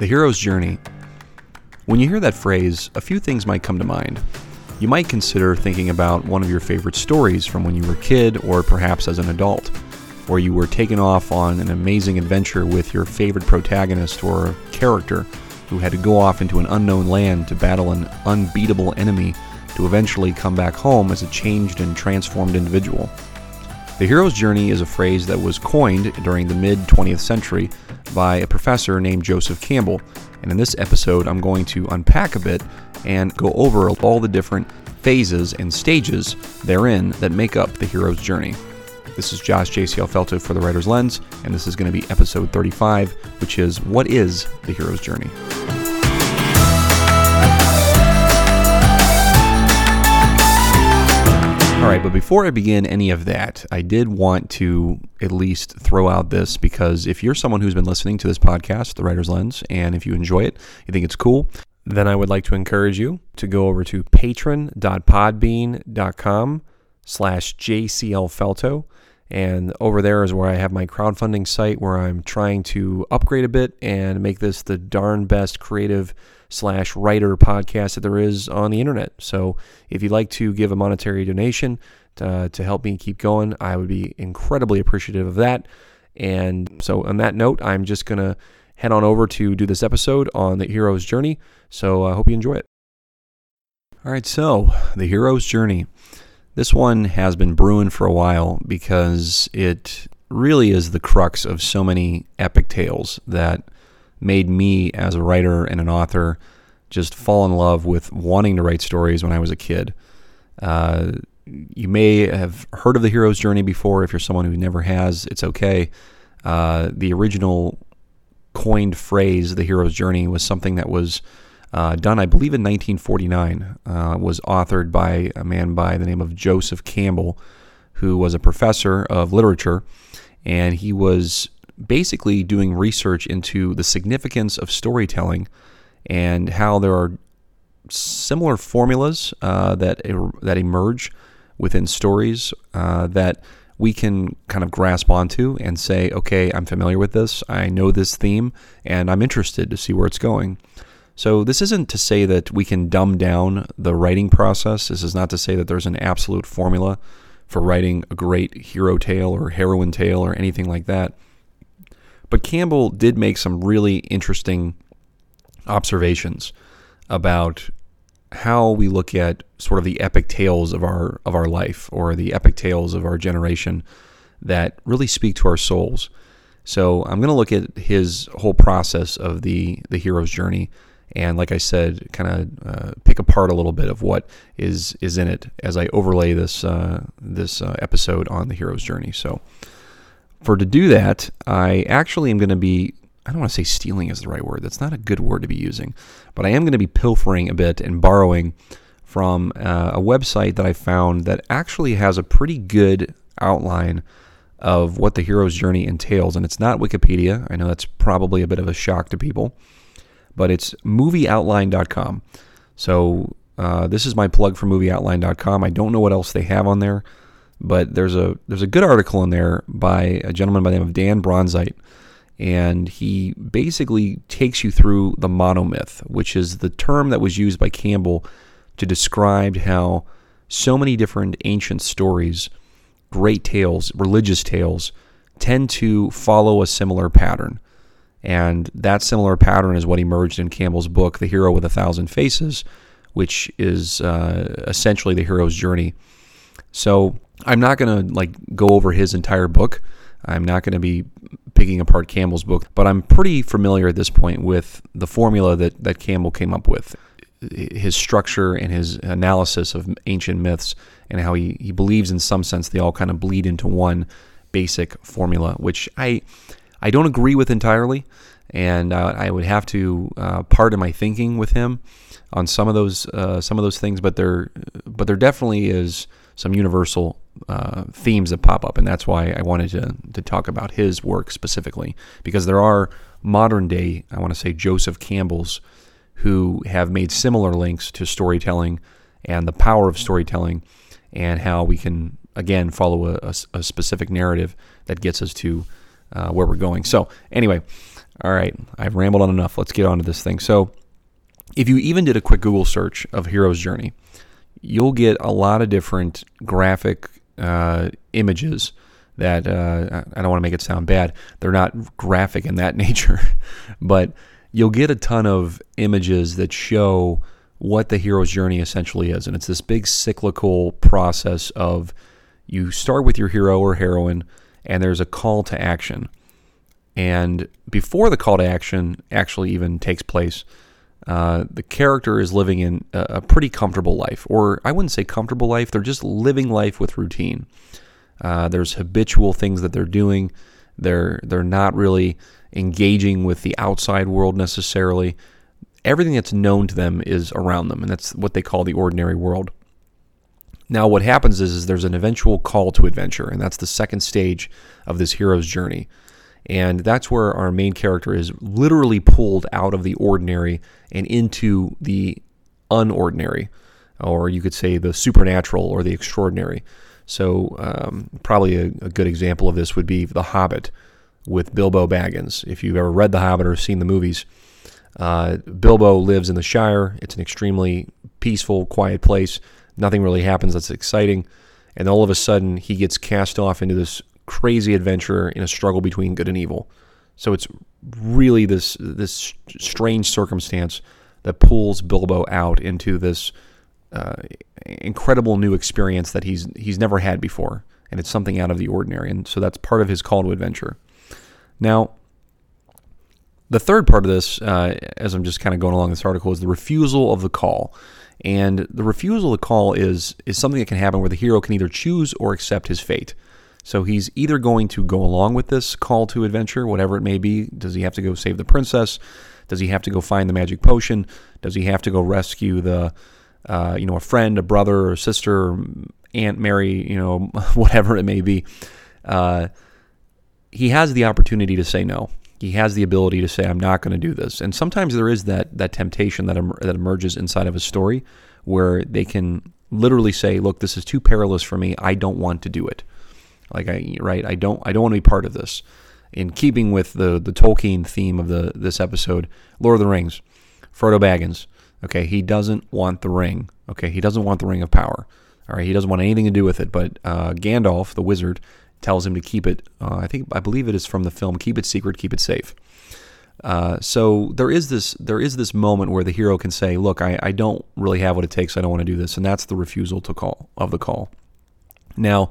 The hero's journey. When you hear that phrase, a few things might come to mind. You might consider thinking about one of your favorite stories from when you were a kid or perhaps as an adult, where you were taken off on an amazing adventure with your favorite protagonist or character who had to go off into an unknown land to battle an unbeatable enemy to eventually come back home as a changed and transformed individual. The hero's journey is a phrase that was coined during the mid 20th century by a professor named Joseph Campbell. And in this episode, I'm going to unpack a bit and go over all the different phases and stages therein that make up the hero's journey. This is Josh JCL Faltot for The Writer's Lens, and this is going to be episode 35, which is What is the Hero's Journey? Right, but before I begin any of that, I did want to at least throw out this because if you're someone who's been listening to this podcast, The Writer's Lens, and if you enjoy it, you think it's cool, then I would like to encourage you to go over to patron.podbean.com slash jclfaltot. And over there is where I have my crowdfunding site where I'm trying to upgrade a bit and make this the darn best creative slash writer podcast that there is on the internet. So if you'd like to give a monetary donation to, to help me keep going, I would be incredibly appreciative of that. And so on that note, I'm just going to head on over to do this episode on the hero's journey. So I hope you enjoy it. All right, so the hero's journey. This one has been brewing for a while because it really is the crux of so many epic tales that made me as a writer and an author just fall in love with wanting to write stories when I was a kid. Uh, you may have heard of the hero's journey before. If you're someone who never has, it's okay. Uh, the original coined phrase, the hero's journey, was something that was uh, done, I believe, in 1949. Uh, was authored by a man by the name of Joseph Campbell, who was a professor of literature, and he was basically doing research into the significance of storytelling and how there are similar formulas uh, that that emerge within stories uh, that we can kind of grasp onto and say, okay, I'm familiar with this, I know this theme, and I'm interested to see where it's going. So, this isn't to say that we can dumb down the writing process. This is not to say that there's an absolute formula for writing a great hero tale or heroine tale or anything like that. But Campbell did make some really interesting observations about how we look at sort of the epic tales of our of our life or the epic tales of our generation that really speak to our souls. So I'm going to look at his whole process of the the hero's journey, and like I said, kind of uh, pick apart a little bit of what is is in it as I overlay this uh, this uh, episode on the hero's journey. So for to do that, I actually am going to be I don't want to say stealing is the right word. That's not a good word to be using. But I am going to be pilfering a bit and borrowing from uh, a website that I found that actually has a pretty good outline of what the hero's journey entails. And it's not Wikipedia. I know that's probably a bit of a shock to people, but it's movieoutline.com. So uh, this is my plug for movieoutline.com. I don't know what else they have on there. But there's a there's a good article in there by a gentleman by the name of Dan Bronzite, and he basically takes you through the monomyth, which is the term that was used by Campbell to describe how so many different ancient stories, great tales, religious tales, tend to follow a similar pattern. And that similar pattern is what emerged in Campbell's book, The Hero with a Thousand Faces, which is uh, essentially the hero's journey. So I'm not going to like go over his entire book. I'm not going to be picking apart Campbell's book, but I'm pretty familiar at this point with the formula that, that Campbell came up with, his structure and his analysis of ancient myths, and how he, he believes in some sense they all kind of bleed into one basic formula, which I I don't agree with entirely, and uh, I would have to uh, pardon my thinking with him on some of those uh, some of those things, but there but there definitely is some universal uh, themes that pop up, and that's why I wanted to to talk about his work specifically because there are modern day, I want to say Joseph Campbell's, who have made similar links to storytelling and the power of storytelling, and how we can again follow a, a, a specific narrative that gets us to uh, where we're going. So anyway. All right, I've rambled on enough. Let's get on to this thing. So, if you even did a quick Google search of Hero's Journey, you'll get a lot of different graphic uh, images that uh, I don't want to make it sound bad. They're not graphic in that nature, but you'll get a ton of images that show what the hero's journey essentially is. And it's this big cyclical process of you start with your hero or heroine, and there's a call to action. And before the call to action actually even takes place, uh, the character is living in a, pretty comfortable life, or I wouldn't say comfortable life, they're just living life with routine. Uh, there's habitual things that they're doing. They're they're not really engaging with the outside world necessarily. Everything that's known to them is around them, and that's what they call the ordinary world. Now, what happens is, is there's an eventual call to adventure, and that's the second stage of this hero's journey. And that's where our main character is literally pulled out of the ordinary and into the unordinary, or you could say the supernatural or the extraordinary. So, um, probably a, a, good example of this would be The Hobbit with Bilbo Baggins. If you've ever read The Hobbit or seen the movies, uh, Bilbo lives in the Shire. It's an extremely peaceful, quiet place. Nothing really happens that's exciting. And all of a sudden, he gets cast off into this crazy adventure in a struggle between good and evil. So it's really this this strange circumstance that pulls Bilbo out into this uh, incredible new experience that he's he's never had before, and it's something out of the ordinary. And so that's part of his call to adventure. Now, the third part of this, uh, as I'm just kind of going along this article, is the refusal of the call. And the refusal of the call is is something that can happen where the hero can either choose or accept his fate. So he's either going to go along with this call to adventure, whatever it may be. Does he have to go save the princess? Does he have to go find the magic potion? Does he have to go rescue the uh, you know, a friend, a brother, or sister, Aunt Mary, you know, whatever it may be, uh, he has the opportunity to say no. He has the ability to say, "I'm not going to do this." And sometimes there is that that temptation that em- that emerges inside of a story where they can literally say, "Look, this is too perilous for me. I don't want to do it." Like I right, I don't I don't want to be part of this. In keeping with the the Tolkien theme of the this episode, Lord of the Rings, Frodo Baggins Okay, he doesn't want the ring. Okay, he doesn't want the ring of power. All right, he doesn't want anything to do with it. But uh, Gandalf, the wizard, tells him to keep it. Uh, I think I believe it is from the film. Keep it secret. Keep it safe. Uh, so there is this there is this moment where the hero can say, "Look, I, I don't really have what it takes. I don't want to do this," and that's the refusal to call of the call. Now,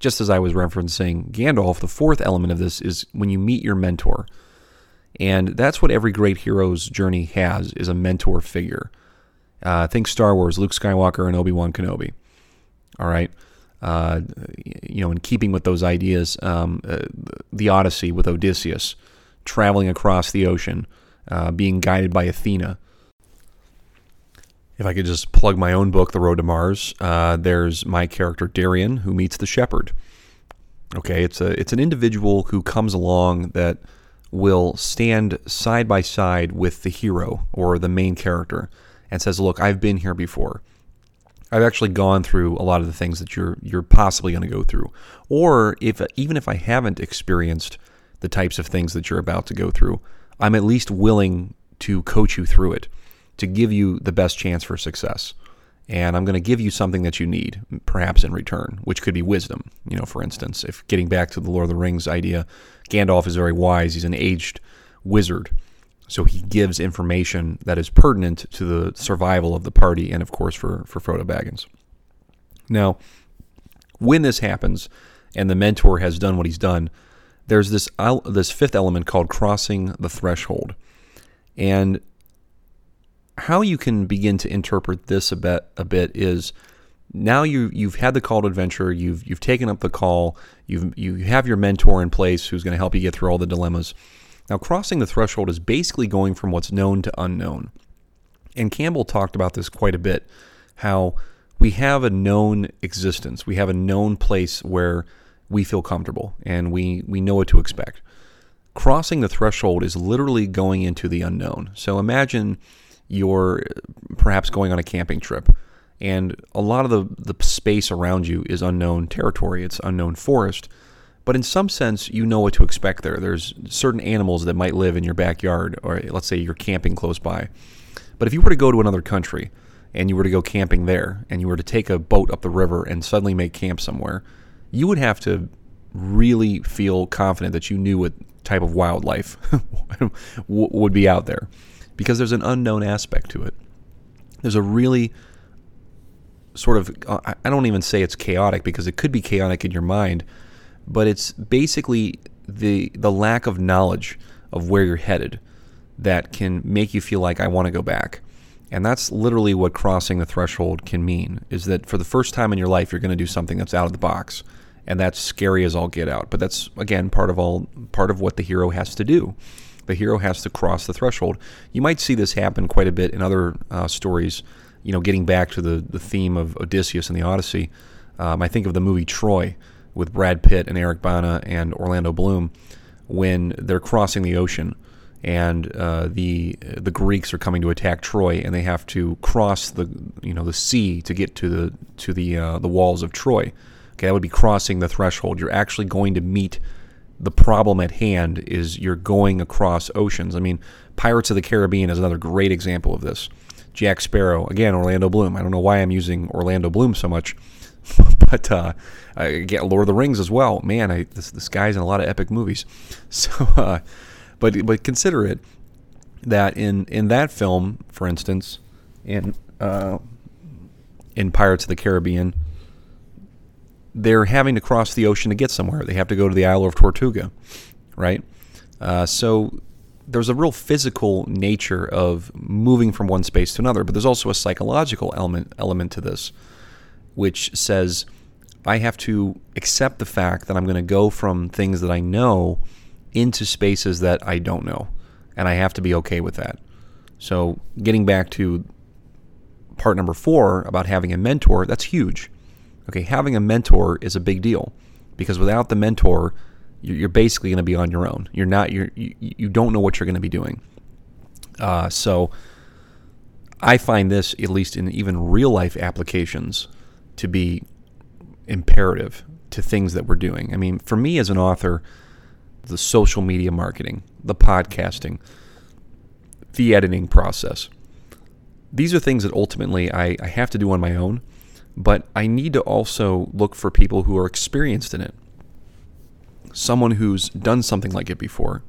just as I was referencing Gandalf, the fourth element of this is when you meet your mentor. And that's what every great hero's journey has is a mentor figure. Uh, think Star Wars, Luke Skywalker and Obi-Wan Kenobi. All right. Uh, you know, in keeping with those ideas, um, uh, the Odyssey with Odysseus, traveling across the ocean, uh, being guided by Athena. If I could just plug my own book, The Road to Mars, uh, there's my character Darian who meets the shepherd. Okay, it's a it's an individual who comes along that will stand side by side with the hero or the main character and says, "Look, I've been here before. I've actually gone through a lot of the things that you're you're possibly going to go through. Or if even if I haven't experienced the types of things that you're about to go through, I'm at least willing to coach you through it, to give you the best chance for success." and I'm going to give you something that you need, perhaps in return, which could be wisdom. You know, for instance, if getting back to the Lord of the Rings idea, Gandalf is very wise. He's an aged wizard, so he gives information that is pertinent to the survival of the party, and of course for for Frodo Baggins. Now, when this happens, and the mentor has done what he's done, there's this this fifth element called crossing the threshold, and how you can begin to interpret this a bit a bit is now you you've had the call to adventure, you've you've taken up the call, you've you have your mentor in place who's going to help you get through all the dilemmas. Now crossing the threshold is basically going from what's known to unknown. And Campbell talked about this quite a bit how we have a known existence. We have a known place where we feel comfortable and we we know what to expect. Crossing the threshold is literally going into the unknown. So imagine you're perhaps going on a camping trip and a lot of the, the space around you is unknown territory, it's unknown forest. but in some sense, you know what to expect there. There's certain animals that might live in your backyard, or let's say you're camping close by. But if you were to go to another country and you were to go camping there, and you were to take a boat up the river and suddenly make camp somewhere, you would have to really feel confident that you knew what type of wildlife would be out there because there's an unknown aspect to it. There's a really sort of, uh, I don't even say it's chaotic because it could be chaotic in your mind, but it's basically the, the lack of knowledge of where you're headed that can make you feel like I want to go back. And that's literally what crossing the threshold can mean is that for the first time in your life, you're going to do something that's out of the box and that's scary as all get out. But that's again part of all part of what the hero has to do. The hero has to cross the threshold. You might see this happen quite a bit in other uh, stories. You know, getting back to the the theme of Odysseus and the Odyssey. Um, I think of the movie Troy with Brad Pitt and Eric Bana and Orlando Bloom when they're crossing the ocean and uh, the the Greeks are coming to attack Troy, and they have to cross the you know the sea to get to the to the uh, the walls of Troy. Okay, that would be crossing the threshold. You're actually going to meet the problem at hand. Is you're going across oceans. I mean, Pirates of the Caribbean is another great example of this. Jack Sparrow, again, Orlando Bloom. I don't know why I'm using Orlando Bloom so much, but uh, I get Lord of the Rings as well. Man, I, this this guy's in a lot of epic movies. So, uh, but but consider it that in in that film, for instance, in uh, in Pirates of the Caribbean, they're having to cross the ocean to get somewhere. They have to go to the Isle of Tortuga, right? Uh, so there's a real physical nature of moving from one space to another, but there's also a psychological element element to this, which says I have to accept the fact that I'm going to go from things that I know into spaces that I don't know, and I have to be okay with that. So getting back to part number four about having a mentor, that's huge Okay, having a mentor is a big deal because without the mentor, you're basically going to be on your own. You're not you're, you you don't know what you're going to be doing. Uh, so I find this, at least in even real life applications, to be imperative to things that we're doing. I mean, for me as an author, the social media marketing, the podcasting, the editing process. These are things that ultimately I, I have to do on my own but I need to also look for people who are experienced in it. Someone who's done something like it before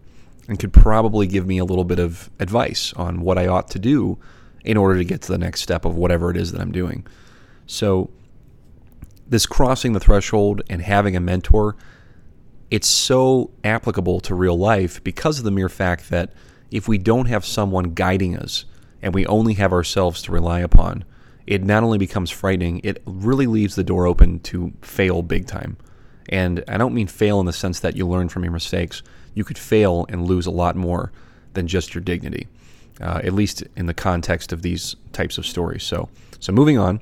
and could probably give me a little bit of advice on what I ought to do in order to get to the next step of whatever it is that I'm doing. So, this crossing the threshold and having a mentor, it's so applicable to real life because of the mere fact that if we don't have someone guiding us and we only have ourselves to rely upon, it not only becomes frightening, it really leaves the door open to fail big time. And I don't mean fail in the sense that you learn from your mistakes. You could fail and lose a lot more than just your dignity, uh, at least in the context of these types of stories. So, so moving on,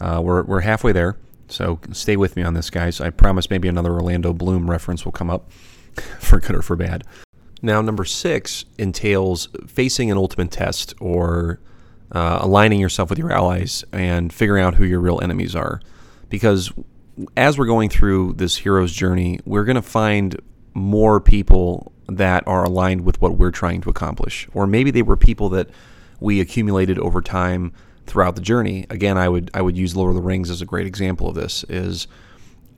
uh, we're, we're halfway there. So stay with me on this, guys. I promise maybe another Orlando Bloom reference will come up, for good or for bad. Now, number six entails facing an ultimate test or uh, aligning yourself with your allies and figuring out who your real enemies are. Because as we're going through this hero's journey, we're going to find more people that are aligned with what we're trying to accomplish. Or maybe they were people that we accumulated over time throughout the journey. Again, I would I would use Lord of the Rings as a great example of this is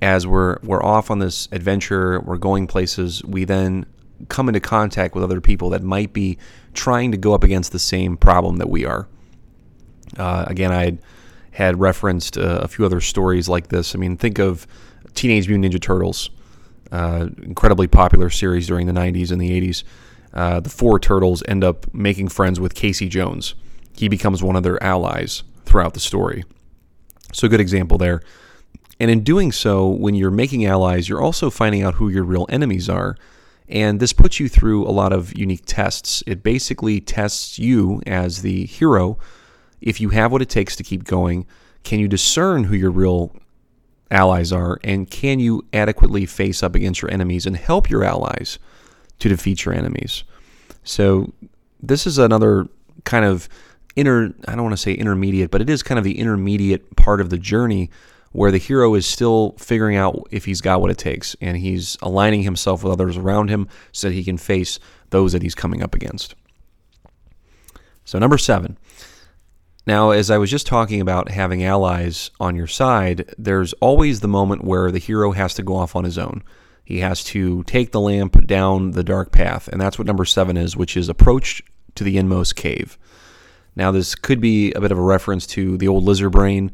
as we're we're off on this adventure, we're going places, we then come into contact with other people that might be trying to go up against the same problem that we are. Uh, again, I had referenced uh, a few other stories like this. I mean, think of Teenage Mutant Ninja Turtles, uh, incredibly popular series during the 90s and the 80s. Uh, the four turtles end up making friends with Casey Jones. He becomes one of their allies throughout the story. So, good example there. And in doing so, when you're making allies, you're also finding out who your real enemies are. And this puts you through a lot of unique tests. It basically tests you as the hero if you have what it takes to keep going, can you discern who your real allies are? And can you adequately face up against your enemies and help your allies to defeat your enemies? So, this is another kind of inner, I don't want to say intermediate, but it is kind of the intermediate part of the journey where the hero is still figuring out if he's got what it takes and he's aligning himself with others around him so that he can face those that he's coming up against. So, number seven. Now, as I was just talking about having allies on your side, there's always the moment where the hero has to go off on his own. He has to take the lamp down the dark path, and that's what number seven is, which is approach to the inmost cave. Now, this could be a bit of a reference to the old lizard brain,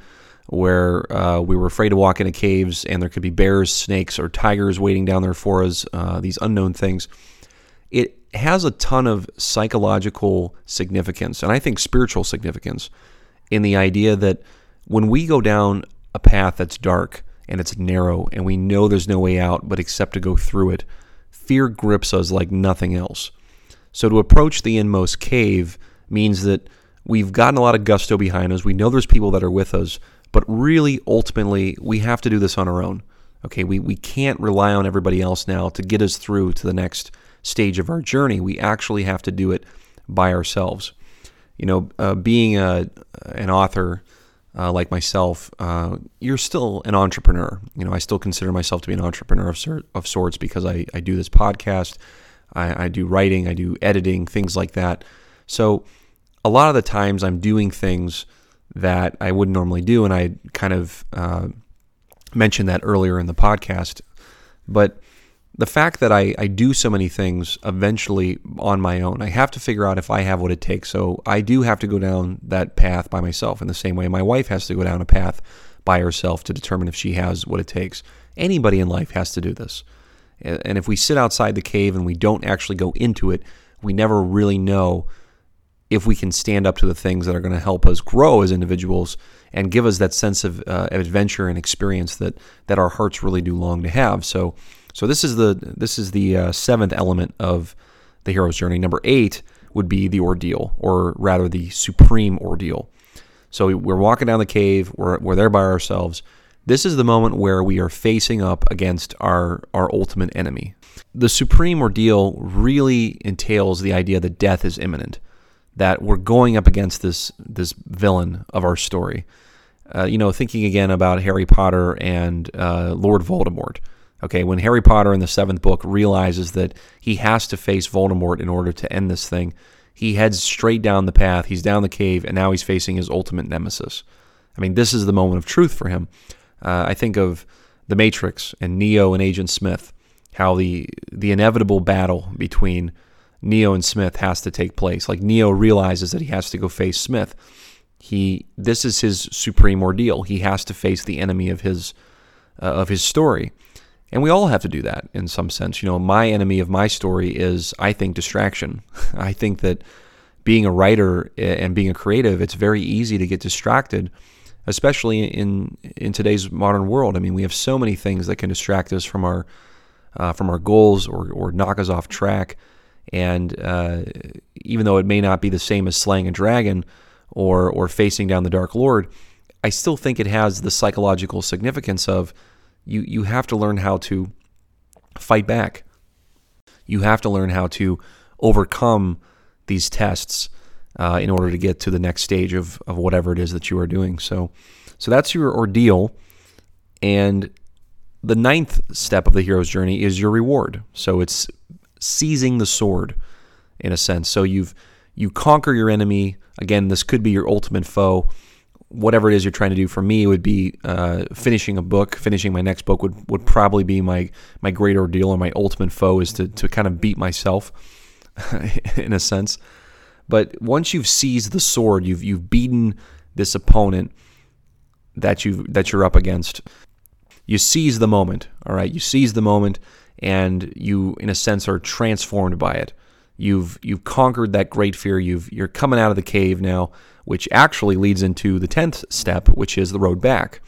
where uh, we were afraid to walk into caves, and there could be bears, snakes, or tigers waiting down there for us, uh, these unknown things. It has a ton of psychological significance, and I think spiritual significance, in the idea that when we go down a path that's dark, and it's narrow and we know there's no way out but except to go through it, fear grips us like nothing else. So to approach the inmost cave means that we've gotten a lot of gusto behind us. We know there's people that are with us, but really ultimately we have to do this on our own. Okay, we, we can't rely on everybody else now to get us through to the next stage of our journey. We actually have to do it by ourselves. You know, uh, being a, an author uh, like myself, uh, you're still an entrepreneur. You know, I still consider myself to be an entrepreneur of, of sorts because I, I do this podcast, I, I do writing, I do editing, things like that. So a lot of the times I'm doing things that I wouldn't normally do, and I kind of uh, mentioned that earlier in the podcast. But the fact that I, I do so many things eventually on my own, I have to figure out if I have what it takes. So I do have to go down that path by myself in the same way my wife has to go down a path by herself to determine if she has what it takes. Anybody in life has to do this. And if we sit outside the cave and we don't actually go into it, we never really know if we can stand up to the things that are going to help us grow as individuals and give us that sense of uh, adventure and experience that, that our hearts really do long to have. So, so this is the this is the uh, seventh element of the hero's journey. Number eight would be the ordeal, or rather the supreme ordeal. So we're walking down the cave. We're we're there by ourselves. This is the moment where we are facing up against our our ultimate enemy. The supreme ordeal really entails the idea that death is imminent, that we're going up against this this villain of our story. Uh, you know, thinking again about Harry Potter and uh, Lord Voldemort. Okay, when Harry Potter in the seventh book realizes that he has to face Voldemort in order to end this thing, he heads straight down the path. He's down the cave, and now he's facing his ultimate nemesis. I mean, this is the moment of truth for him. Uh, I think of The Matrix and Neo and Agent Smith, how the the inevitable battle between Neo and Smith has to take place. Like Neo realizes that he has to go face Smith. He this is his supreme ordeal. He has to face the enemy of his uh, of his story. And we all have to do that in some sense. You know, my enemy of my story is, I think, distraction. I think that being a writer and being a creative, it's very easy to get distracted, especially in in today's modern world. I mean, we have so many things that can distract us from our uh, from our goals or or knock us off track. And uh, even though it may not be the same as slaying a dragon or or facing down the Dark Lord, I still think it has the psychological significance of you you have to learn how to fight back. You have to learn how to overcome these tests uh, in order to get to the next stage of, of whatever it is that you are doing. So, so that's your ordeal. And the ninth step of the hero's journey is your reward. So it's seizing the sword, in a sense. So you've you conquer your enemy. Again, this could be your ultimate foe whatever it is you're trying to do for me would be uh, finishing a book finishing my next book would, would probably be my my great ordeal or my ultimate foe is to, to kind of beat myself in a sense. But once you've seized the sword you've you've beaten this opponent that you that you're up against you seize the moment all right? You seize the moment and you in a sense are transformed by it you've you've conquered that great fear you've you're coming out of the cave now which actually leads into the 10th step, which is the road back.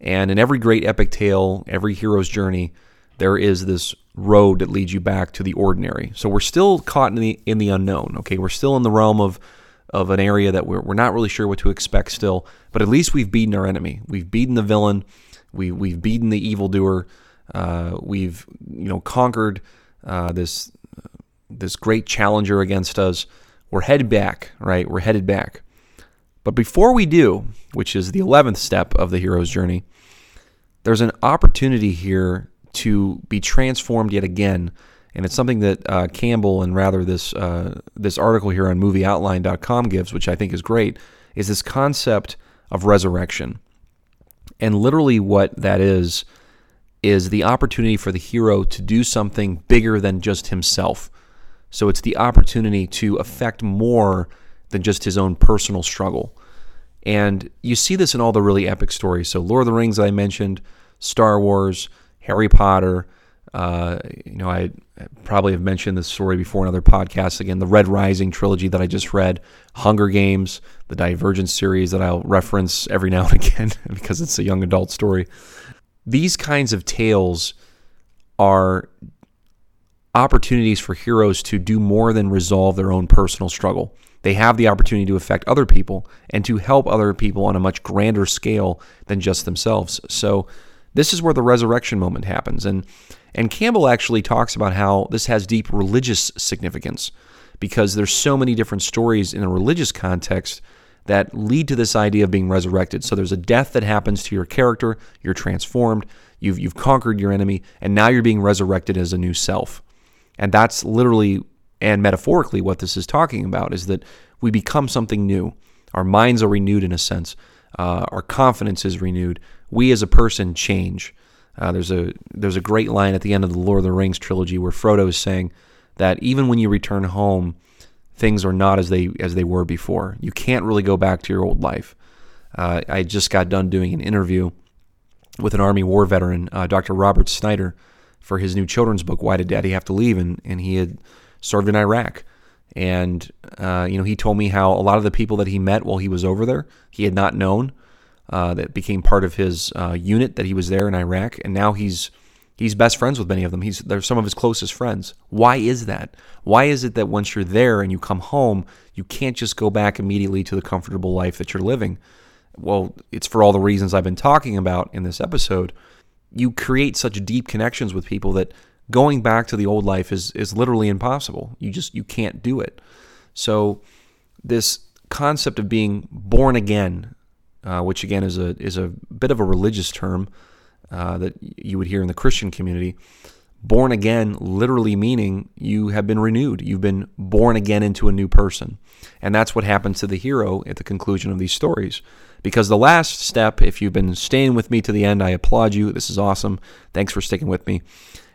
And in every great epic tale, every hero's journey, there is this road that leads you back to the ordinary. So we're still caught in the in the unknown. Okay, we're still in the realm of of an area that we're, we're not really sure what to expect still, but at least we've beaten our enemy. We've beaten the villain. We we've beaten the evildoer. Uh, we've you know conquered uh, this this great challenger against us. We're headed back, right? We're headed back. But before we do, which is the 11th step of the hero's journey, there's an opportunity here to be transformed yet again. And it's something that uh, Campbell and rather this uh, this article here on MovieOutline.com gives, which I think is great, is this concept of resurrection. And literally, what that is is the opportunity for the hero to do something bigger than just himself. So it's the opportunity to affect more than just his own personal struggle. And you see this in all the really epic stories. So Lord of the Rings, I mentioned, Star Wars, Harry Potter. Uh, you know, I probably have mentioned this story before in other podcasts. Again, the Red Rising trilogy that I just read, Hunger Games, the Divergent series that I'll reference every now and again because it's a young adult story. These kinds of tales are opportunities for heroes to do more than resolve their own personal struggle. They have the opportunity to affect other people and to help other people on a much grander scale than just themselves. So, this is where the resurrection moment happens. And, and Campbell actually talks about how this has deep religious significance because there's so many different stories in a religious context that lead to this idea of being resurrected. So there's a death that happens to your character, you're transformed, you've, you've conquered your enemy, and now you're being resurrected as a new self. And that's literally and metaphorically what this is talking about is that we become something new. Our minds are renewed in a sense. Uh, our confidence is renewed. We as a person change. Uh, there's a there's a great line at the end of the Lord of the Rings trilogy where Frodo is saying that even when you return home, things are not as they as they were before. You can't really go back to your old life. Uh, I just got done doing an interview with an Army War veteran, uh, Dr. Robert Snyder, for his new children's book, Why Did Daddy Have to Leave? And and he had served in Iraq. And, uh, you know, he told me how a lot of the people that he met while he was over there, he had not known, uh, that became part of his uh, unit that he was there in Iraq. And now he's he's best friends with many of them. He's they're some of his closest friends. Why is that? Why is it that once you're there and you come home, you can't just go back immediately to the comfortable life that you're living? Well, it's for all the reasons I've been talking about in this episode. You create such deep connections with people that going back to the old life is is literally impossible. You just you can't do it. So this concept of being born again, uh, which again is a is a bit of a religious term uh, that you would hear in the Christian community. Born again, literally meaning you have been renewed. You've been born again into a new person. And that's what happens to the hero at the conclusion of these stories. Because the last step, if you've been staying with me to the end, I applaud you. This is awesome. Thanks for sticking with me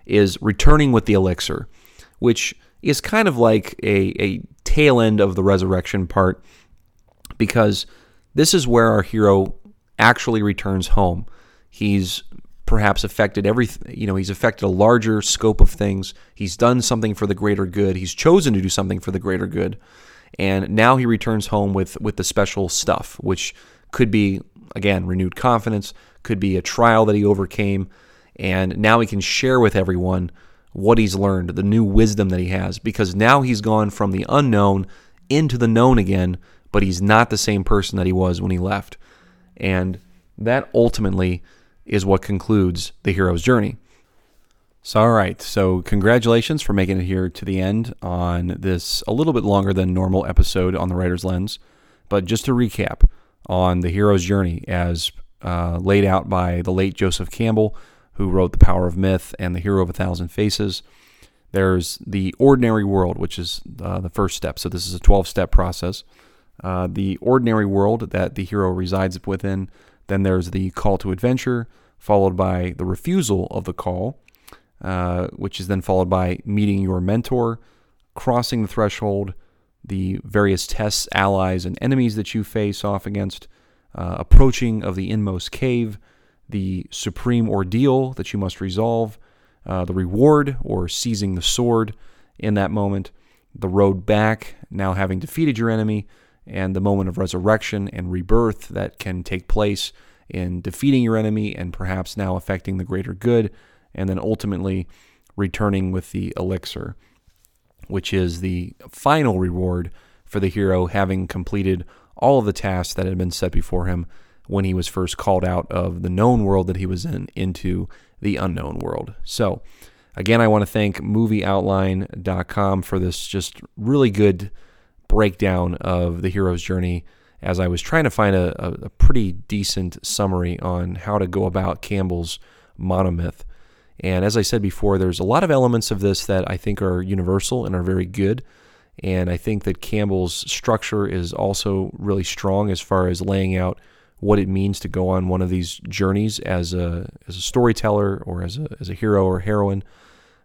is returning with the elixir, which is kind of like a, a tail end of the resurrection part because this is where our hero actually returns home. He's perhaps affected every you know he's affected a larger scope of things he's done something for the greater good he's chosen to do something for the greater good and now he returns home with with the special stuff which could be again renewed confidence could be a trial that he overcame and now he can share with everyone what he's learned, the new wisdom that he has, because now he's gone from the unknown into the known again, but he's not the same person that he was when he left. And that ultimately is what concludes the hero's journey. So, all right. So, congratulations for making it here to the end on this a little bit longer than normal episode on the writer's lens. But just to recap on the hero's journey as uh, laid out by the late Joseph Campbell, who wrote The Power of Myth and The Hero of a Thousand Faces. There's the ordinary world, which is uh, the first step. So, this is a 12 step process. Uh, the ordinary world that the hero resides within. Then there's the call to adventure, followed by the refusal of the call, uh, which is then followed by meeting your mentor, crossing the threshold, the various tests, allies, and enemies that you face off against, uh, approaching of the inmost cave, the supreme ordeal that you must resolve, uh, the reward or seizing the sword in that moment, the road back, now having defeated your enemy, and the moment of resurrection and rebirth that can take place in defeating your enemy and perhaps now affecting the greater good, and then ultimately returning with the elixir, which is the final reward for the hero having completed all of the tasks that had been set before him when he was first called out of the known world that he was in into the unknown world. So, again, I want to thank movieoutline.com for this just really good breakdown of the hero's journey as I was trying to find a, a, pretty decent summary on how to go about Campbell's monomyth. And as I said before, there's a lot of elements of this that I think are universal and are very good. And I think that Campbell's structure is also really strong as far as laying out what it means to go on one of these journeys as a as a storyteller or as a as a hero or heroine.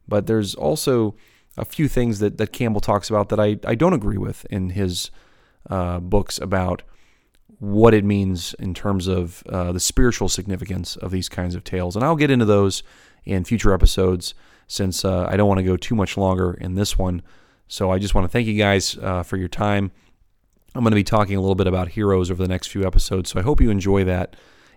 But there's also a few things that, that Campbell talks about that I, I don't agree with in his uh, books about what it means in terms of uh, the spiritual significance of these kinds of tales. And I'll get into those in future episodes since uh, I don't want to go too much longer in this one. So I just want to thank you guys uh, for your time. I'm going to be talking a little bit about heroes over the next few episodes, so I hope you enjoy that.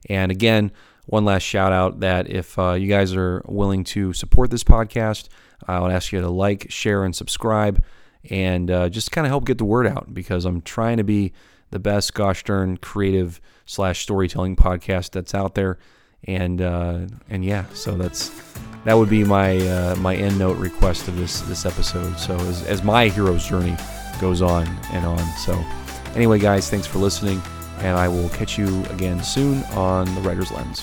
And again, one last shout out that if uh, you guys are willing to support this podcast, I would ask you to like, share, and subscribe, and uh, just kind of help get the word out because I'm trying to be the best gosh darn creative slash storytelling podcast that's out there. And uh, and yeah, so that's that would be my uh, my end note request of this this episode. So as, as my hero's journey goes on and on. So anyway, guys, thanks for listening, and I will catch you again soon on the Writer's Lens.